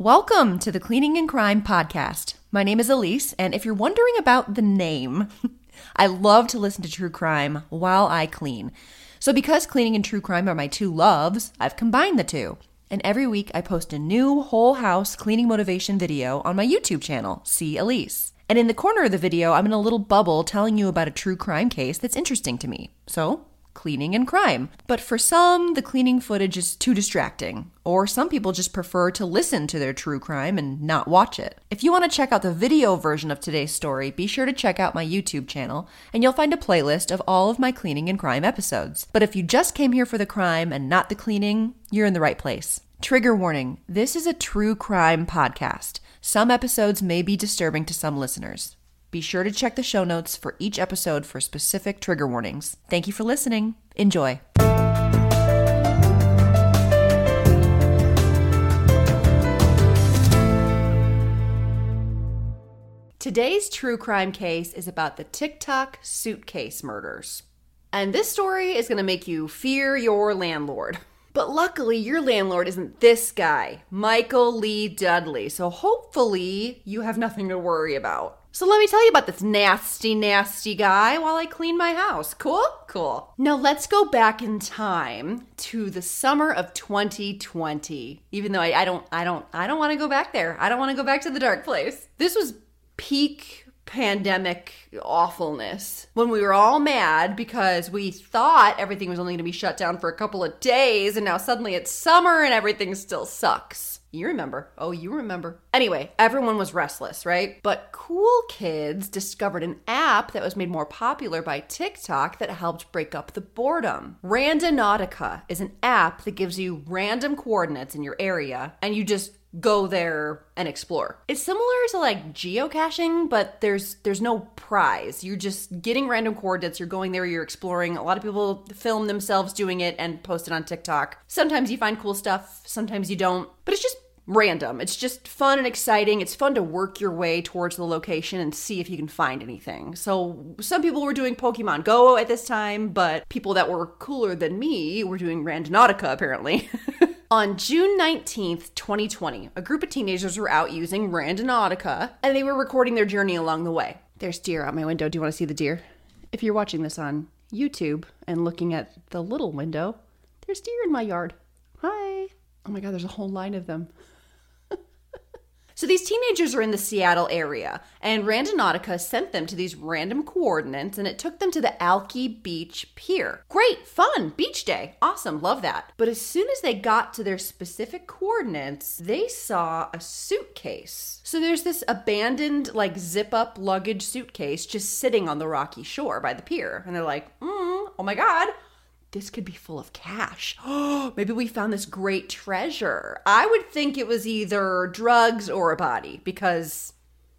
Welcome to the Cleaning and Crime podcast. My name is Elise, and if you're wondering about the name, I love to listen to true crime while I clean. So, because cleaning and true crime are my two loves, I've combined the two. And every week I post a new whole house cleaning motivation video on my YouTube channel, See Elise. And in the corner of the video, I'm in a little bubble telling you about a true crime case that's interesting to me. So, cleaning and crime. But for some, the cleaning footage is too distracting, or some people just prefer to listen to their true crime and not watch it. If you want to check out the video version of today's story, be sure to check out my YouTube channel, and you'll find a playlist of all of my cleaning and crime episodes. But if you just came here for the crime and not the cleaning, you're in the right place. Trigger warning this is a true crime podcast. Some episodes may be disturbing to some listeners. Be sure to check the show notes for each episode for specific trigger warnings. Thank you for listening. Enjoy. Today's true crime case is about the TikTok suitcase murders. And this story is going to make you fear your landlord. But luckily, your landlord isn't this guy, Michael Lee Dudley. So hopefully, you have nothing to worry about. So let me tell you about this nasty, nasty guy while I clean my house. Cool? Cool. Now let's go back in time to the summer of 2020. Even though I, I don't, I don't, I don't want to go back there. I don't want to go back to the dark place. This was peak pandemic awfulness when we were all mad because we thought everything was only going to be shut down for a couple of days and now suddenly it's summer and everything still sucks. You remember. Oh, you remember. Anyway, everyone was restless, right? But cool kids discovered an app that was made more popular by TikTok that helped break up the boredom. Randonautica is an app that gives you random coordinates in your area and you just go there and explore. It's similar to like geocaching, but there's there's no prize. You're just getting random coordinates, you're going there, you're exploring. A lot of people film themselves doing it and post it on TikTok. Sometimes you find cool stuff, sometimes you don't, but it's just random. It's just fun and exciting. It's fun to work your way towards the location and see if you can find anything. So, some people were doing Pokemon Go at this time, but people that were cooler than me were doing Randonautica apparently. On June 19th, 2020, a group of teenagers were out using Randonautica and they were recording their journey along the way. There's deer out my window. Do you want to see the deer? If you're watching this on YouTube and looking at the little window, there's deer in my yard. Hi. Oh my God, there's a whole line of them. So these teenagers are in the Seattle area, and Randonautica sent them to these random coordinates, and it took them to the Alki Beach Pier. Great, fun, beach day. Awesome, love that. But as soon as they got to their specific coordinates, they saw a suitcase. So there's this abandoned, like, zip up luggage suitcase just sitting on the rocky shore by the pier. And they're like, mm, oh my God, this could be full of cash. Oh, maybe we found this great treasure. I would think it was either drugs or a body because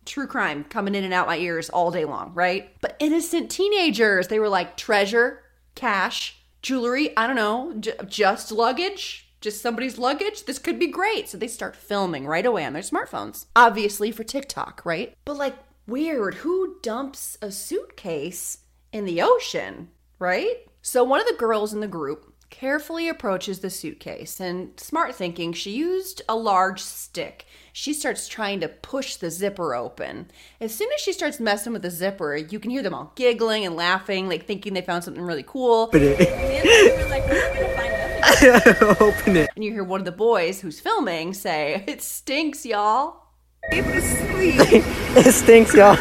true crime coming in and out my ears all day long, right? But innocent teenagers, they were like treasure, cash, jewelry, I don't know, j- just luggage. Just somebody's luggage? This could be great. So they start filming right away on their smartphones. Obviously for TikTok, right? But like, weird. Who dumps a suitcase in the ocean, right? So one of the girls in the group carefully approaches the suitcase and smart thinking, she used a large stick. She starts trying to push the zipper open. As soon as she starts messing with the zipper, you can hear them all giggling and laughing, like thinking they found something really cool. Open it. Open it. And you hear one of the boys who's filming say, It stinks, y'all. it stinks, y'all.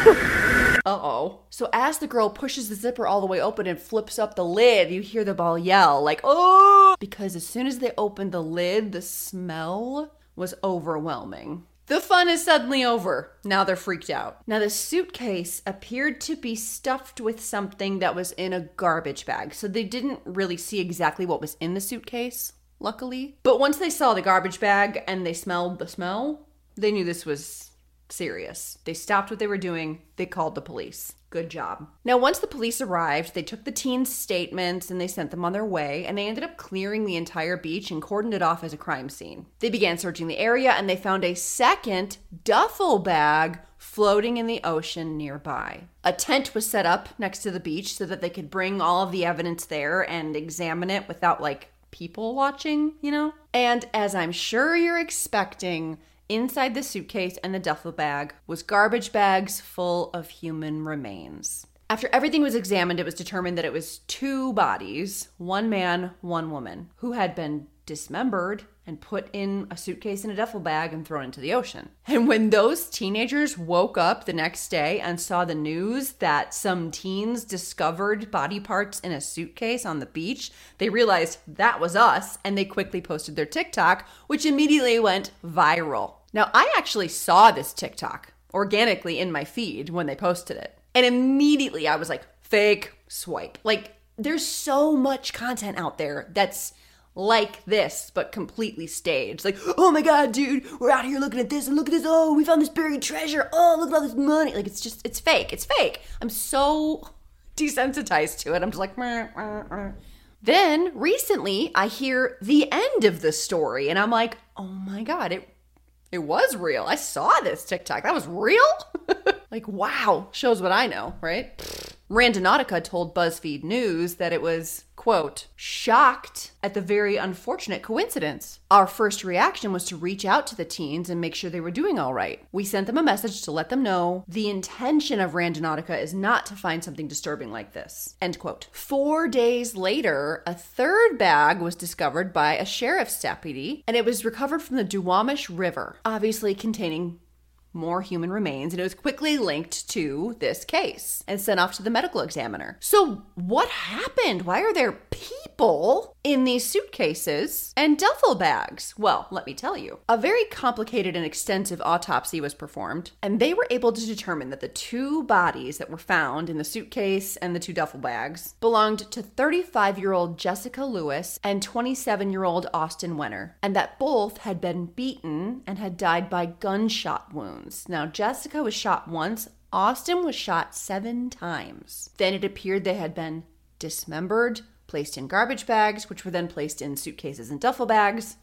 Uh oh. So as the girl pushes the zipper all the way open and flips up the lid, you hear the ball yell, like, oh! Because as soon as they opened the lid, the smell was overwhelming. The fun is suddenly over. Now they're freaked out. Now, the suitcase appeared to be stuffed with something that was in a garbage bag. So they didn't really see exactly what was in the suitcase, luckily. But once they saw the garbage bag and they smelled the smell, they knew this was serious. They stopped what they were doing, they called the police. Good job. Now, once the police arrived, they took the teens' statements and they sent them on their way, and they ended up clearing the entire beach and cordoned it off as a crime scene. They began searching the area and they found a second duffel bag floating in the ocean nearby. A tent was set up next to the beach so that they could bring all of the evidence there and examine it without like people watching, you know? And as I'm sure you're expecting, inside the suitcase and the duffel bag was garbage bags full of human remains. After everything was examined, it was determined that it was two bodies, one man, one woman, who had been dismembered and put in a suitcase and a duffel bag and thrown into the ocean. And when those teenagers woke up the next day and saw the news that some teens discovered body parts in a suitcase on the beach, they realized that was us and they quickly posted their TikTok, which immediately went viral. Now, I actually saw this TikTok organically in my feed when they posted it. And immediately I was like, fake swipe. Like, there's so much content out there that's like this, but completely staged. Like, oh my god, dude, we're out here looking at this and look at this. Oh, we found this buried treasure. Oh, look at all this money. Like, it's just, it's fake. It's fake. I'm so desensitized to it. I'm just like, meh, meh, meh. then recently I hear the end of the story and I'm like, oh my god, it it was real. I saw this TikTok. That was real? like, wow. Shows what I know, right? Randonautica told BuzzFeed News that it was, quote, shocked at the very unfortunate coincidence. Our first reaction was to reach out to the teens and make sure they were doing all right. We sent them a message to let them know the intention of Randonautica is not to find something disturbing like this. End quote. Four days later, a third bag was discovered by a sheriff's deputy, and it was recovered from the Duwamish River, obviously containing more human remains, and it was quickly linked to this case and sent off to the medical examiner. So, what happened? Why are there people in these suitcases and duffel bags? Well, let me tell you. A very complicated and extensive autopsy was performed, and they were able to determine that the two bodies that were found in the suitcase and the two duffel bags belonged to 35 year old Jessica Lewis and 27 year old Austin Wenner, and that both had been beaten and had died by gunshot wounds. Now, Jessica was shot once. Austin was shot seven times. Then it appeared they had been dismembered, placed in garbage bags, which were then placed in suitcases and duffel bags,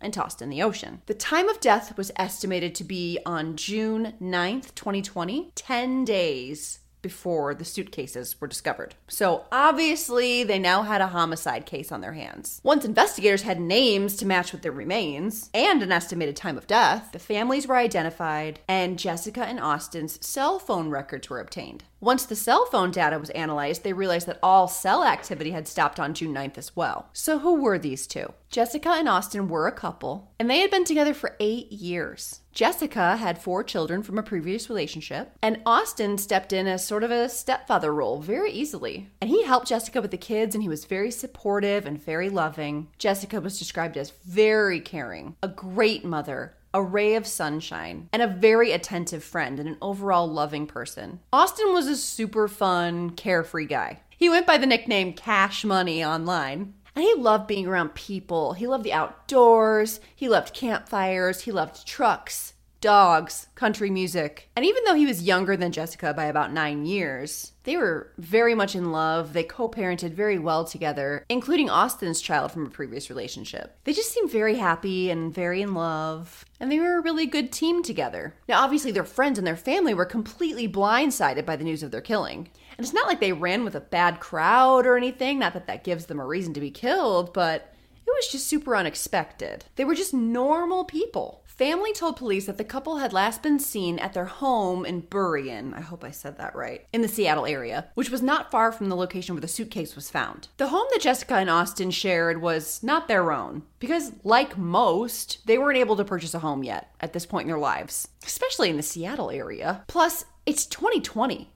and tossed in the ocean. The time of death was estimated to be on June 9th, 2020, 10 days before the suitcases were discovered. So obviously, they now had a homicide case on their hands. Once investigators had names to match with their remains and an estimated time of death, the families were identified and Jessica and Austin's cell phone records were obtained. Once the cell phone data was analyzed, they realized that all cell activity had stopped on June 9th as well. So, who were these two? Jessica and Austin were a couple, and they had been together for eight years. Jessica had four children from a previous relationship, and Austin stepped in as sort of a stepfather role very easily. And he helped Jessica with the kids, and he was very supportive and very loving. Jessica was described as very caring, a great mother, a ray of sunshine, and a very attentive friend and an overall loving person. Austin was a super fun, carefree guy. He went by the nickname Cash Money online. And he loved being around people. He loved the outdoors. He loved campfires. He loved trucks, dogs, country music. And even though he was younger than Jessica by about nine years, they were very much in love. They co parented very well together, including Austin's child from a previous relationship. They just seemed very happy and very in love, and they were a really good team together. Now, obviously, their friends and their family were completely blindsided by the news of their killing. And it's not like they ran with a bad crowd or anything, not that that gives them a reason to be killed, but it was just super unexpected. They were just normal people. Family told police that the couple had last been seen at their home in Burien, I hope I said that right, in the Seattle area, which was not far from the location where the suitcase was found. The home that Jessica and Austin shared was not their own, because, like most, they weren't able to purchase a home yet at this point in their lives, especially in the Seattle area. Plus, it's 2020.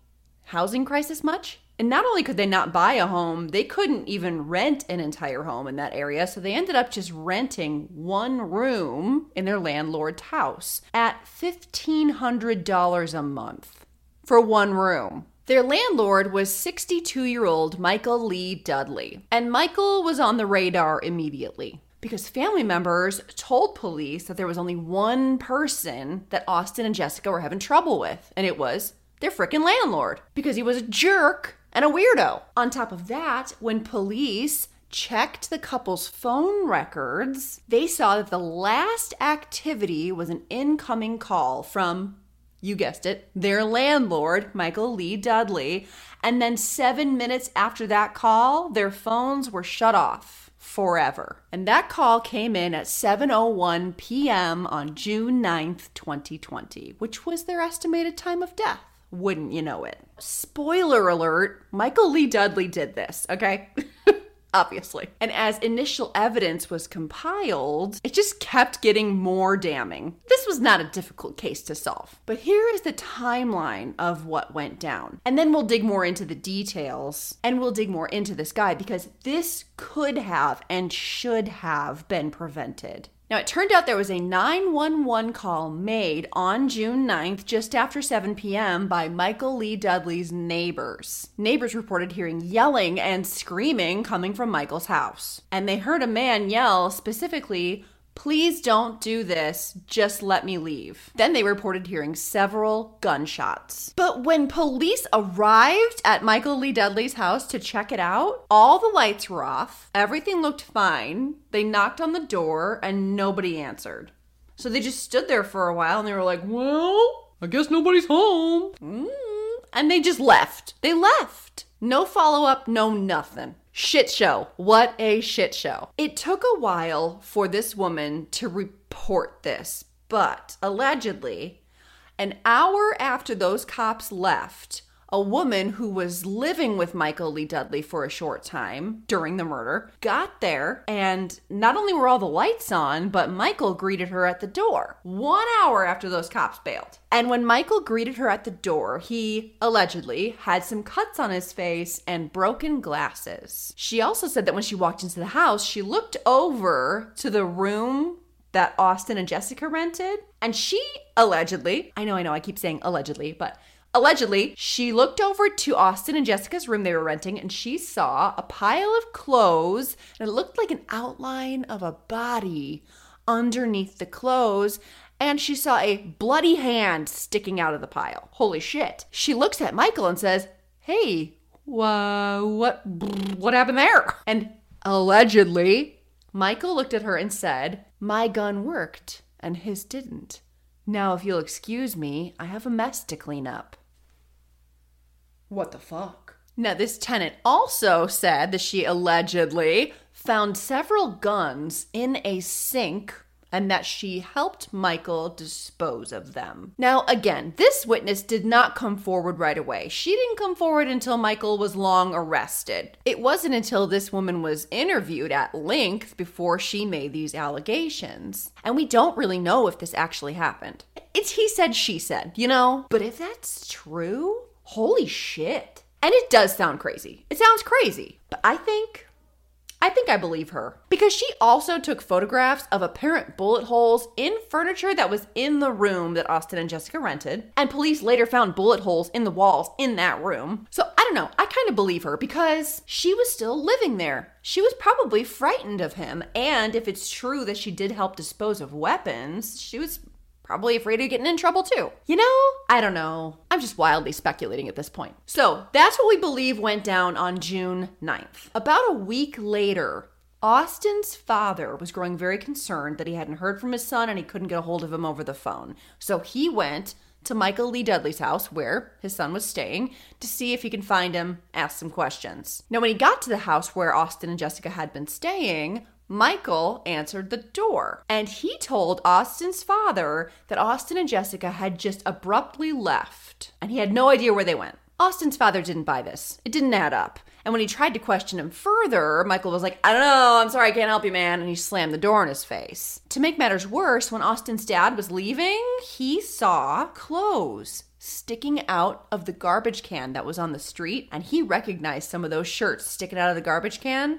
Housing crisis much? And not only could they not buy a home, they couldn't even rent an entire home in that area. So they ended up just renting one room in their landlord's house at $1,500 a month for one room. Their landlord was 62 year old Michael Lee Dudley, and Michael was on the radar immediately because family members told police that there was only one person that Austin and Jessica were having trouble with, and it was their freaking landlord because he was a jerk and a weirdo. On top of that, when police checked the couple's phone records, they saw that the last activity was an incoming call from, you guessed it, their landlord, Michael Lee Dudley. And then seven minutes after that call, their phones were shut off. forever. And that call came in at 7:01 p.m. on June 9th, 2020, which was their estimated time of death. Wouldn't you know it? Spoiler alert, Michael Lee Dudley did this, okay? obviously. And as initial evidence was compiled, it just kept getting more damning. This was not a difficult case to solve. But here is the timeline of what went down. And then we'll dig more into the details and we'll dig more into this guy because this could have and should have been prevented. Now, it turned out there was a 911 call made on June 9th, just after 7 p.m., by Michael Lee Dudley's neighbors. Neighbors reported hearing yelling and screaming coming from Michael's house. And they heard a man yell specifically, Please don't do this. Just let me leave. Then they reported hearing several gunshots. But when police arrived at Michael Lee Dudley's house to check it out, all the lights were off. Everything looked fine. They knocked on the door and nobody answered. So they just stood there for a while and they were like, well, I guess nobody's home. Mm. And they just left. They left. No follow up, no nothing. Shit show. What a shit show. It took a while for this woman to report this, but allegedly, an hour after those cops left, a woman who was living with Michael Lee Dudley for a short time during the murder got there, and not only were all the lights on, but Michael greeted her at the door one hour after those cops bailed. And when Michael greeted her at the door, he allegedly had some cuts on his face and broken glasses. She also said that when she walked into the house, she looked over to the room that Austin and Jessica rented. And she allegedly, I know, I know, I keep saying allegedly, but Allegedly, she looked over to Austin and Jessica's room they were renting and she saw a pile of clothes and it looked like an outline of a body underneath the clothes and she saw a bloody hand sticking out of the pile. Holy shit. She looks at Michael and says, "Hey, wha- what what happened there?" And allegedly, Michael looked at her and said, "My gun worked and his didn't. Now if you'll excuse me, I have a mess to clean up." What the fuck? Now, this tenant also said that she allegedly found several guns in a sink and that she helped Michael dispose of them. Now, again, this witness did not come forward right away. She didn't come forward until Michael was long arrested. It wasn't until this woman was interviewed at length before she made these allegations. And we don't really know if this actually happened. It's he said, she said, you know? But if that's true, holy shit. And it does sound crazy. It sounds crazy. But I think I think I believe her because she also took photographs of apparent bullet holes in furniture that was in the room that Austin and Jessica rented, and police later found bullet holes in the walls in that room. So I don't know, I kind of believe her because she was still living there. She was probably frightened of him, and if it's true that she did help dispose of weapons, she was probably afraid of getting in trouble too. You know, I don't know. I'm just wildly speculating at this point. So that's what we believe went down on June 9th. About a week later, Austin's father was growing very concerned that he hadn't heard from his son and he couldn't get a hold of him over the phone. So he went to Michael Lee Dudley's house, where his son was staying, to see if he can find him, ask some questions. Now, when he got to the house where Austin and Jessica had been staying, Michael answered the door and he told Austin's father that Austin and Jessica had just abruptly left and he had no idea where they went. Austin's father didn't buy this. It didn't add up. And when he tried to question him further, Michael was like, I don't know, I'm sorry, I can't help you, man. And he slammed the door in his face. To make matters worse, when Austin's dad was leaving, he saw clothes sticking out of the garbage can that was on the street. And he recognized some of those shirts sticking out of the garbage can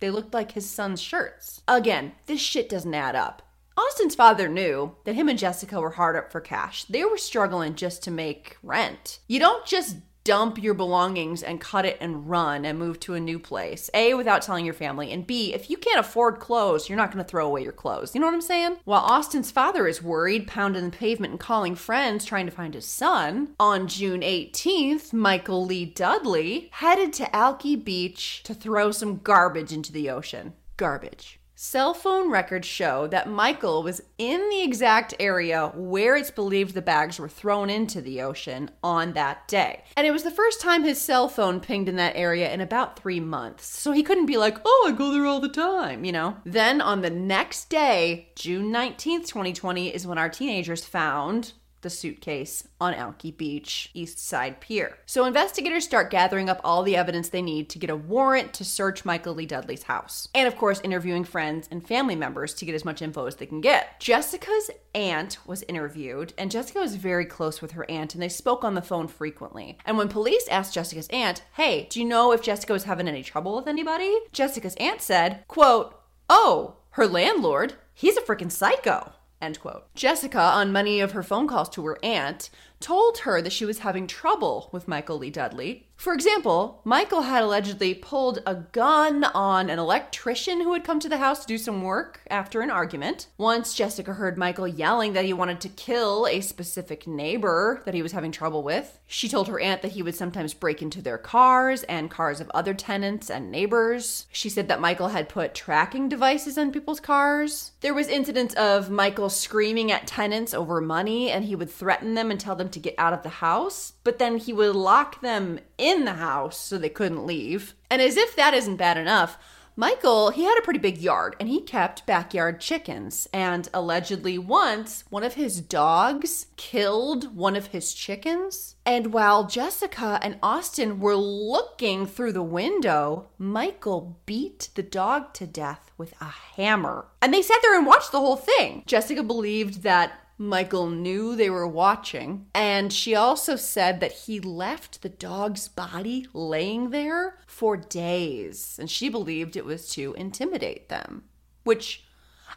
they looked like his son's shirts. Again, this shit doesn't add up. Austin's father knew that him and Jessica were hard up for cash. They were struggling just to make rent. You don't just dump your belongings and cut it and run and move to a new place. A, without telling your family. And B, if you can't afford clothes, you're not going to throw away your clothes. You know what I'm saying? While Austin's father is worried, pounding the pavement and calling friends trying to find his son, on June 18th, Michael Lee Dudley headed to Alki Beach to throw some garbage into the ocean. Garbage Cell phone records show that Michael was in the exact area where it's believed the bags were thrown into the ocean on that day. And it was the first time his cell phone pinged in that area in about three months. So he couldn't be like, oh, I go there all the time, you know? Then on the next day, June 19th, 2020, is when our teenagers found the suitcase on Alki Beach, East Side Pier. So investigators start gathering up all the evidence they need to get a warrant to search Michael Lee Dudley's house. And of course, interviewing friends and family members to get as much info as they can get. Jessica's aunt was interviewed, and Jessica was very close with her aunt, and they spoke on the phone frequently. And when police asked Jessica's aunt, hey, do you know if Jessica was having any trouble with anybody? Jessica's aunt said, quote, oh, her landlord, he's a freaking psycho. End quote. Jessica, on many of her phone calls to her aunt, told her that she was having trouble with Michael Lee Dudley. For example, Michael had allegedly pulled a gun on an electrician who had come to the house to do some work after an argument. Once, Jessica heard Michael yelling that he wanted to kill a specific neighbor that he was having trouble with. She told her aunt that he would sometimes break into their cars and cars of other tenants and neighbors. She said that Michael had put tracking devices on people's cars. There was incidents of Michael screaming at tenants over money and he would threaten them and tell them to get out of the house, but then he would lock them in the house so they couldn't leave. And as if that isn't bad enough, Michael, he had a pretty big yard and he kept backyard chickens. And allegedly, once one of his dogs killed one of his chickens. And while Jessica and Austin were looking through the window, Michael beat the dog to death with a hammer. And they sat there and watched the whole thing. Jessica believed that Michael knew they were watching, and she also said that he left the dog's body laying there for days, and she believed it was to intimidate them. Which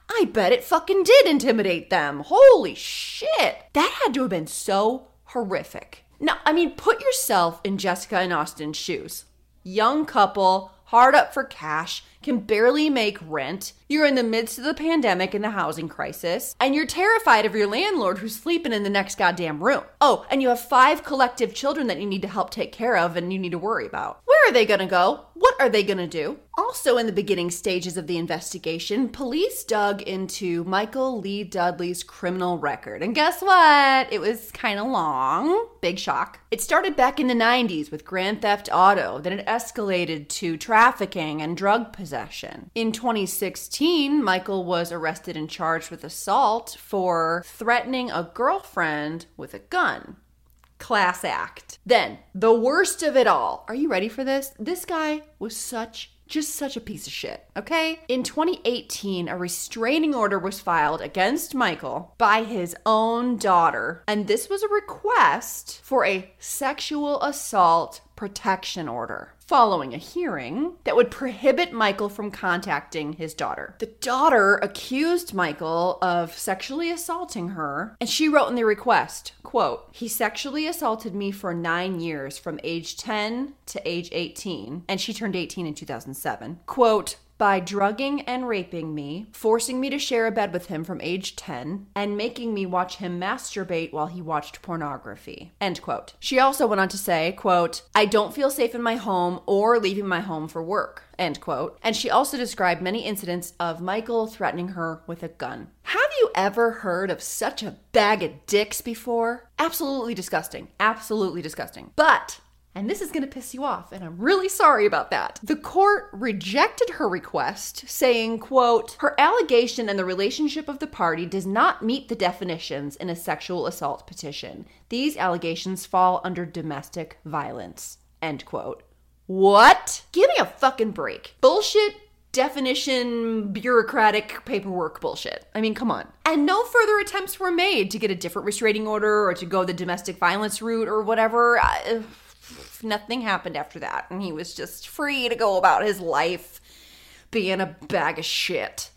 I bet it fucking did intimidate them. Holy shit. That had to have been so horrific. Now, I mean, put yourself in Jessica and Austin's shoes. Young couple, hard up for cash, can barely make rent. You're in the midst of the pandemic and the housing crisis, and you're terrified of your landlord who's sleeping in the next goddamn room. Oh, and you have five collective children that you need to help take care of and you need to worry about. Where are they gonna go? What are they gonna do? Also, in the beginning stages of the investigation, police dug into Michael Lee Dudley's criminal record. And guess what? It was kind of long. Big shock. It started back in the 90s with Grand Theft Auto, then it escalated to trafficking and drug possession. In 2016, Michael was arrested and charged with assault for threatening a girlfriend with a gun class act. Then, the worst of it all. Are you ready for this? This guy was such just such a piece of shit, okay? In 2018, a restraining order was filed against Michael by his own daughter, and this was a request for a sexual assault protection order following a hearing that would prohibit Michael from contacting his daughter. The daughter accused Michael of sexually assaulting her, and she wrote in the request, quote, "He sexually assaulted me for 9 years from age 10 to age 18, and she turned 18 in 2007." Quote, by drugging and raping me, forcing me to share a bed with him from age 10, and making me watch him masturbate while he watched pornography. End quote. She also went on to say, quote, I don't feel safe in my home or leaving my home for work. End quote. And she also described many incidents of Michael threatening her with a gun. Have you ever heard of such a bag of dicks before? Absolutely disgusting. Absolutely disgusting. But and this is going to piss you off and i'm really sorry about that the court rejected her request saying quote her allegation and the relationship of the party does not meet the definitions in a sexual assault petition these allegations fall under domestic violence end quote what give me a fucking break bullshit definition bureaucratic paperwork bullshit. I mean, come on. And no further attempts were made to get a different restraining order or to go the domestic violence route or whatever. Nothing happened after that. And he was just free to go about his life being a bag of shit.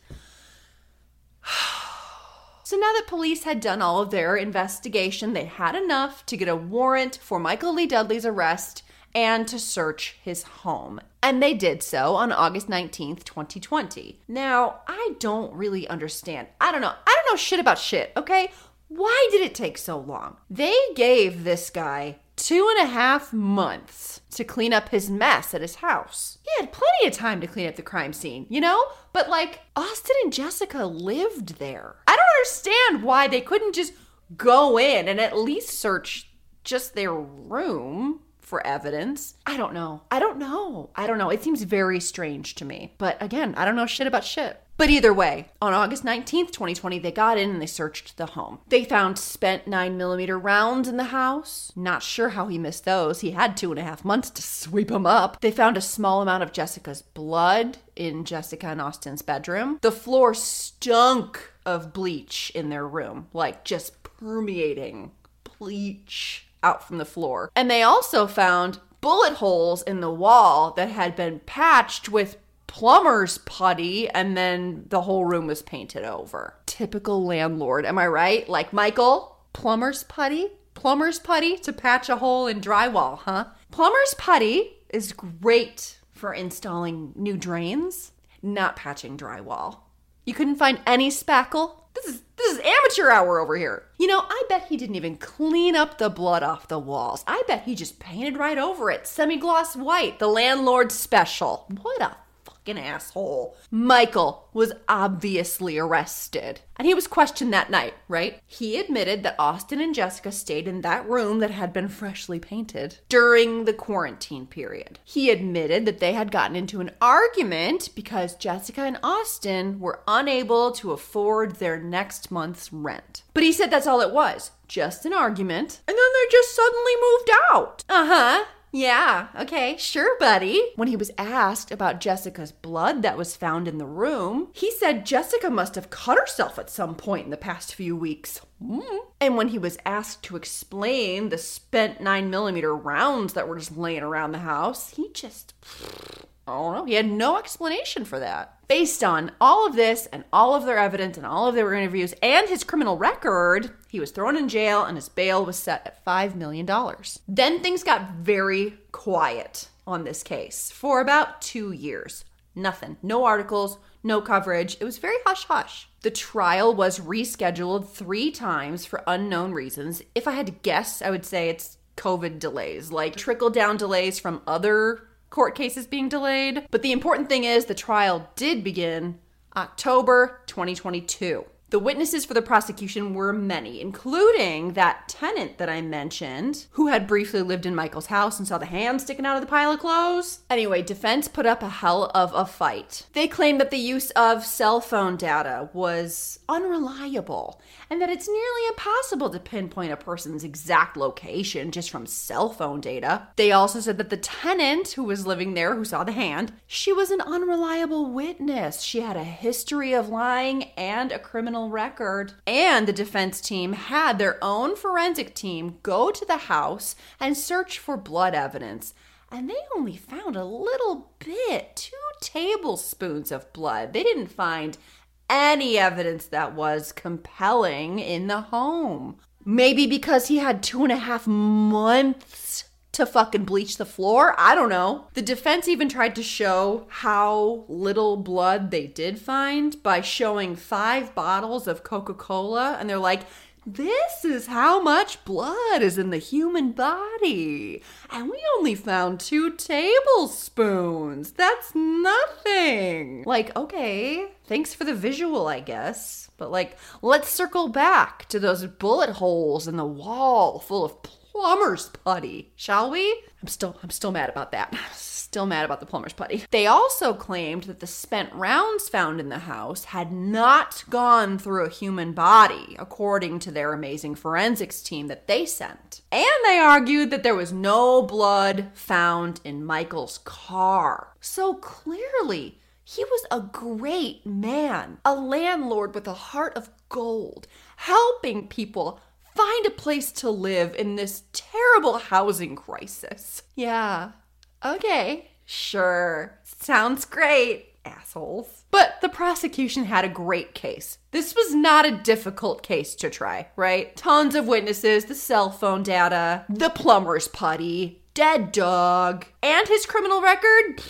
So now that police had done all of their investigation, they had enough to get a warrant for Michael Lee Dudley's arrest and to search his home. And they did so on August 19th, 2020. Now, I don't really understand. I don't know. I don't know shit about shit, okay? Why did it take so long? They gave this guy two and a half months to clean up his mess at his house. He had plenty of time to clean up the crime scene, you know? But like, Austin and Jessica lived there. I don't understand why they couldn't just go in and at least search just their room for evidence. I don't know. I don't know. I don't know. It seems very strange to me. But again, I don't know shit about shit. But either way, on August 19th, 2020, they got in and they searched the home. They found spent 9mm rounds in the house. Not sure how he missed those. He had two and a half months to sweep them up. They found a small amount of Jessica's blood in Jessica and Austin's bedroom. The floor stunk of bleach in their room, like just permeating bleach out from the floor. And they also found bullet holes in the wall that had been patched with plumber's putty and then the whole room was painted over. Typical landlord, am I right? Like Michael, plumber's putty? Plumber's putty to patch a hole in drywall, huh? Plumber's putty is great for installing new drains, not patching drywall. You couldn't find any spackle? This is this is amateur hour over here. You know, I bet he didn't even clean up the blood off the walls. I bet he just painted right over it. Semi-gloss white, the landlord special. What a fucking asshole. Michael was obviously arrested. And he was questioned that night, right? He admitted that Austin and Jessica stayed in that room that had been freshly painted during the quarantine period. He admitted that they had gotten into an argument because Jessica and Austin were unable to afford their next month's rent. But he said that's all it was just an argument. And then they just suddenly moved out. Uh huh. Yeah, okay, sure, buddy. When he was asked about Jessica's blood that was found in the room, he said Jessica must have cut herself at some point in the past few weeks. Mm. And when he was asked to explain the spent 9mm rounds that were just laying around the house, he just. I don't know. He had no explanation for that. Based on all of this and all of their evidence and all of their interviews and his criminal record, he was thrown in jail and his bail was set at $5 million. Then things got very quiet on this case for about two years. Nothing. No articles, no coverage. It was very hush hush. The trial was rescheduled three times for unknown reasons. If I had to guess, I would say it's COVID delays, like trickle down delays from other court cases being delayed. But the important thing is the trial did begin October 2022. The witnesses for the prosecution were many, including that tenant that I mentioned, who had briefly lived in Michael's house and saw the hand sticking out of the pile of clothes. Anyway, defense put up a hell of a fight. They claimed that the use of cell phone data was unreliable and that it's nearly impossible to pinpoint a person's exact location just from cell phone data. They also said that the tenant who was living there, who saw the hand, she was an unreliable witness. She had a history of lying and a criminal record. And the defense team had their own forensic team go to the house and search for blood evidence. And they only found a little bit, two tablespoons of blood. They didn't find any evidence that was compelling in the home. Maybe because he had two and a half months to fucking bleach the floor. I don't know. The defense even tried to show how little blood they did find by showing five bottles of Coca Cola. And they're like, this is how much blood is in the human body. And we only found two tablespoons. That's nothing. Like, okay, thanks for the visual, I guess. But, like, let's circle back to those bullet holes in the wall full of plumber's putty, shall we? I'm still I'm still mad about that. Still mad about the plumber's putty. They also claimed that the spent rounds found in the house had not gone through a human body, according to their amazing forensics team that they sent. And they argued that there was no blood found in Michael's car. So clearly, he was a great man, a landlord with a heart of gold, helping people find a place to live in this terrible housing crisis. Yeah. Okay. Sure. Sounds great. Assholes. But the prosecution had a great case. This was not a difficult case to try, right? Tons of witnesses, the cell phone data, the plumber's putty, dead dog, and his criminal record.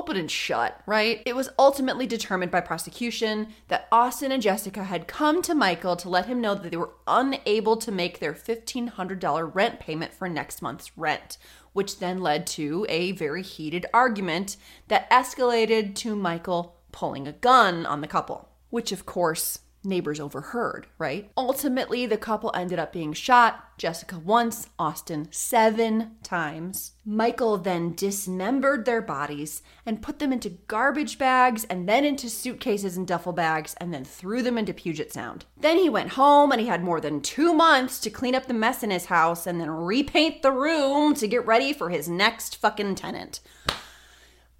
Open and shut, right? It was ultimately determined by prosecution that Austin and Jessica had come to Michael to let him know that they were unable to make their $1,500 rent payment for next month's rent, which then led to a very heated argument that escalated to Michael pulling a gun on the couple, which of course neighbors overheard, right? Ultimately, the couple ended up being shot, Jessica once, Austin seven times. Michael then dismembered their bodies and put them into garbage bags and then into suitcases and duffel bags and then threw them into Puget Sound. Then he went home and he had more than two months to clean up the mess in his house and then repaint the room to get ready for his next fucking tenant.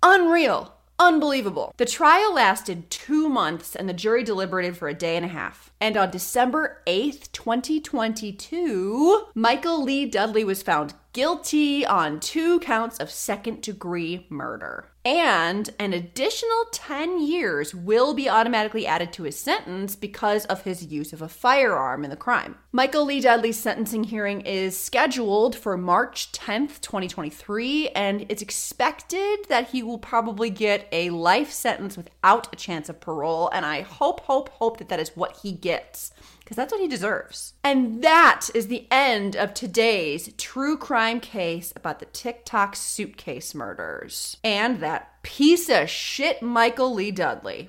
Unreal. Unbelievable. The trial lasted two months and the jury deliberated for a day and a half. And on December 8th, 2022, Michael Lee Dudley was found guilty on two counts of second degree murder. And an additional 10 years will be automatically added to his sentence because of his use of a firearm in the crime. Michael Lee Dudley's sentencing hearing is scheduled for March 10th, 2023, and it's expected that he will probably get a life sentence without a chance of parole. And I hope, hope, hope that that is what he gets because that's what he deserves. And that is the end of today's true crime case about the TikTok suitcase murders and that piece of shit Michael Lee Dudley.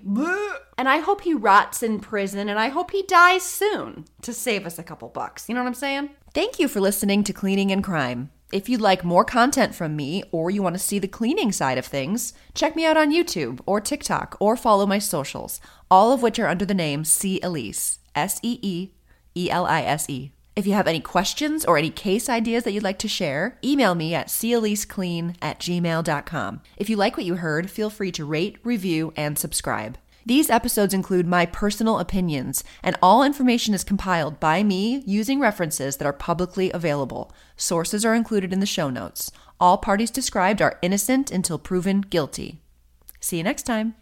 And I hope he rots in prison and I hope he dies soon to save us a couple bucks. You know what I'm saying? Thank you for listening to Cleaning and Crime. If you'd like more content from me or you want to see the cleaning side of things, check me out on YouTube or TikTok or follow my socials, all of which are under the name See Elise. S E E E L I S E. If you have any questions or any case ideas that you'd like to share, email me at clean at gmail.com. If you like what you heard, feel free to rate, review, and subscribe. These episodes include my personal opinions, and all information is compiled by me using references that are publicly available. Sources are included in the show notes. All parties described are innocent until proven guilty. See you next time.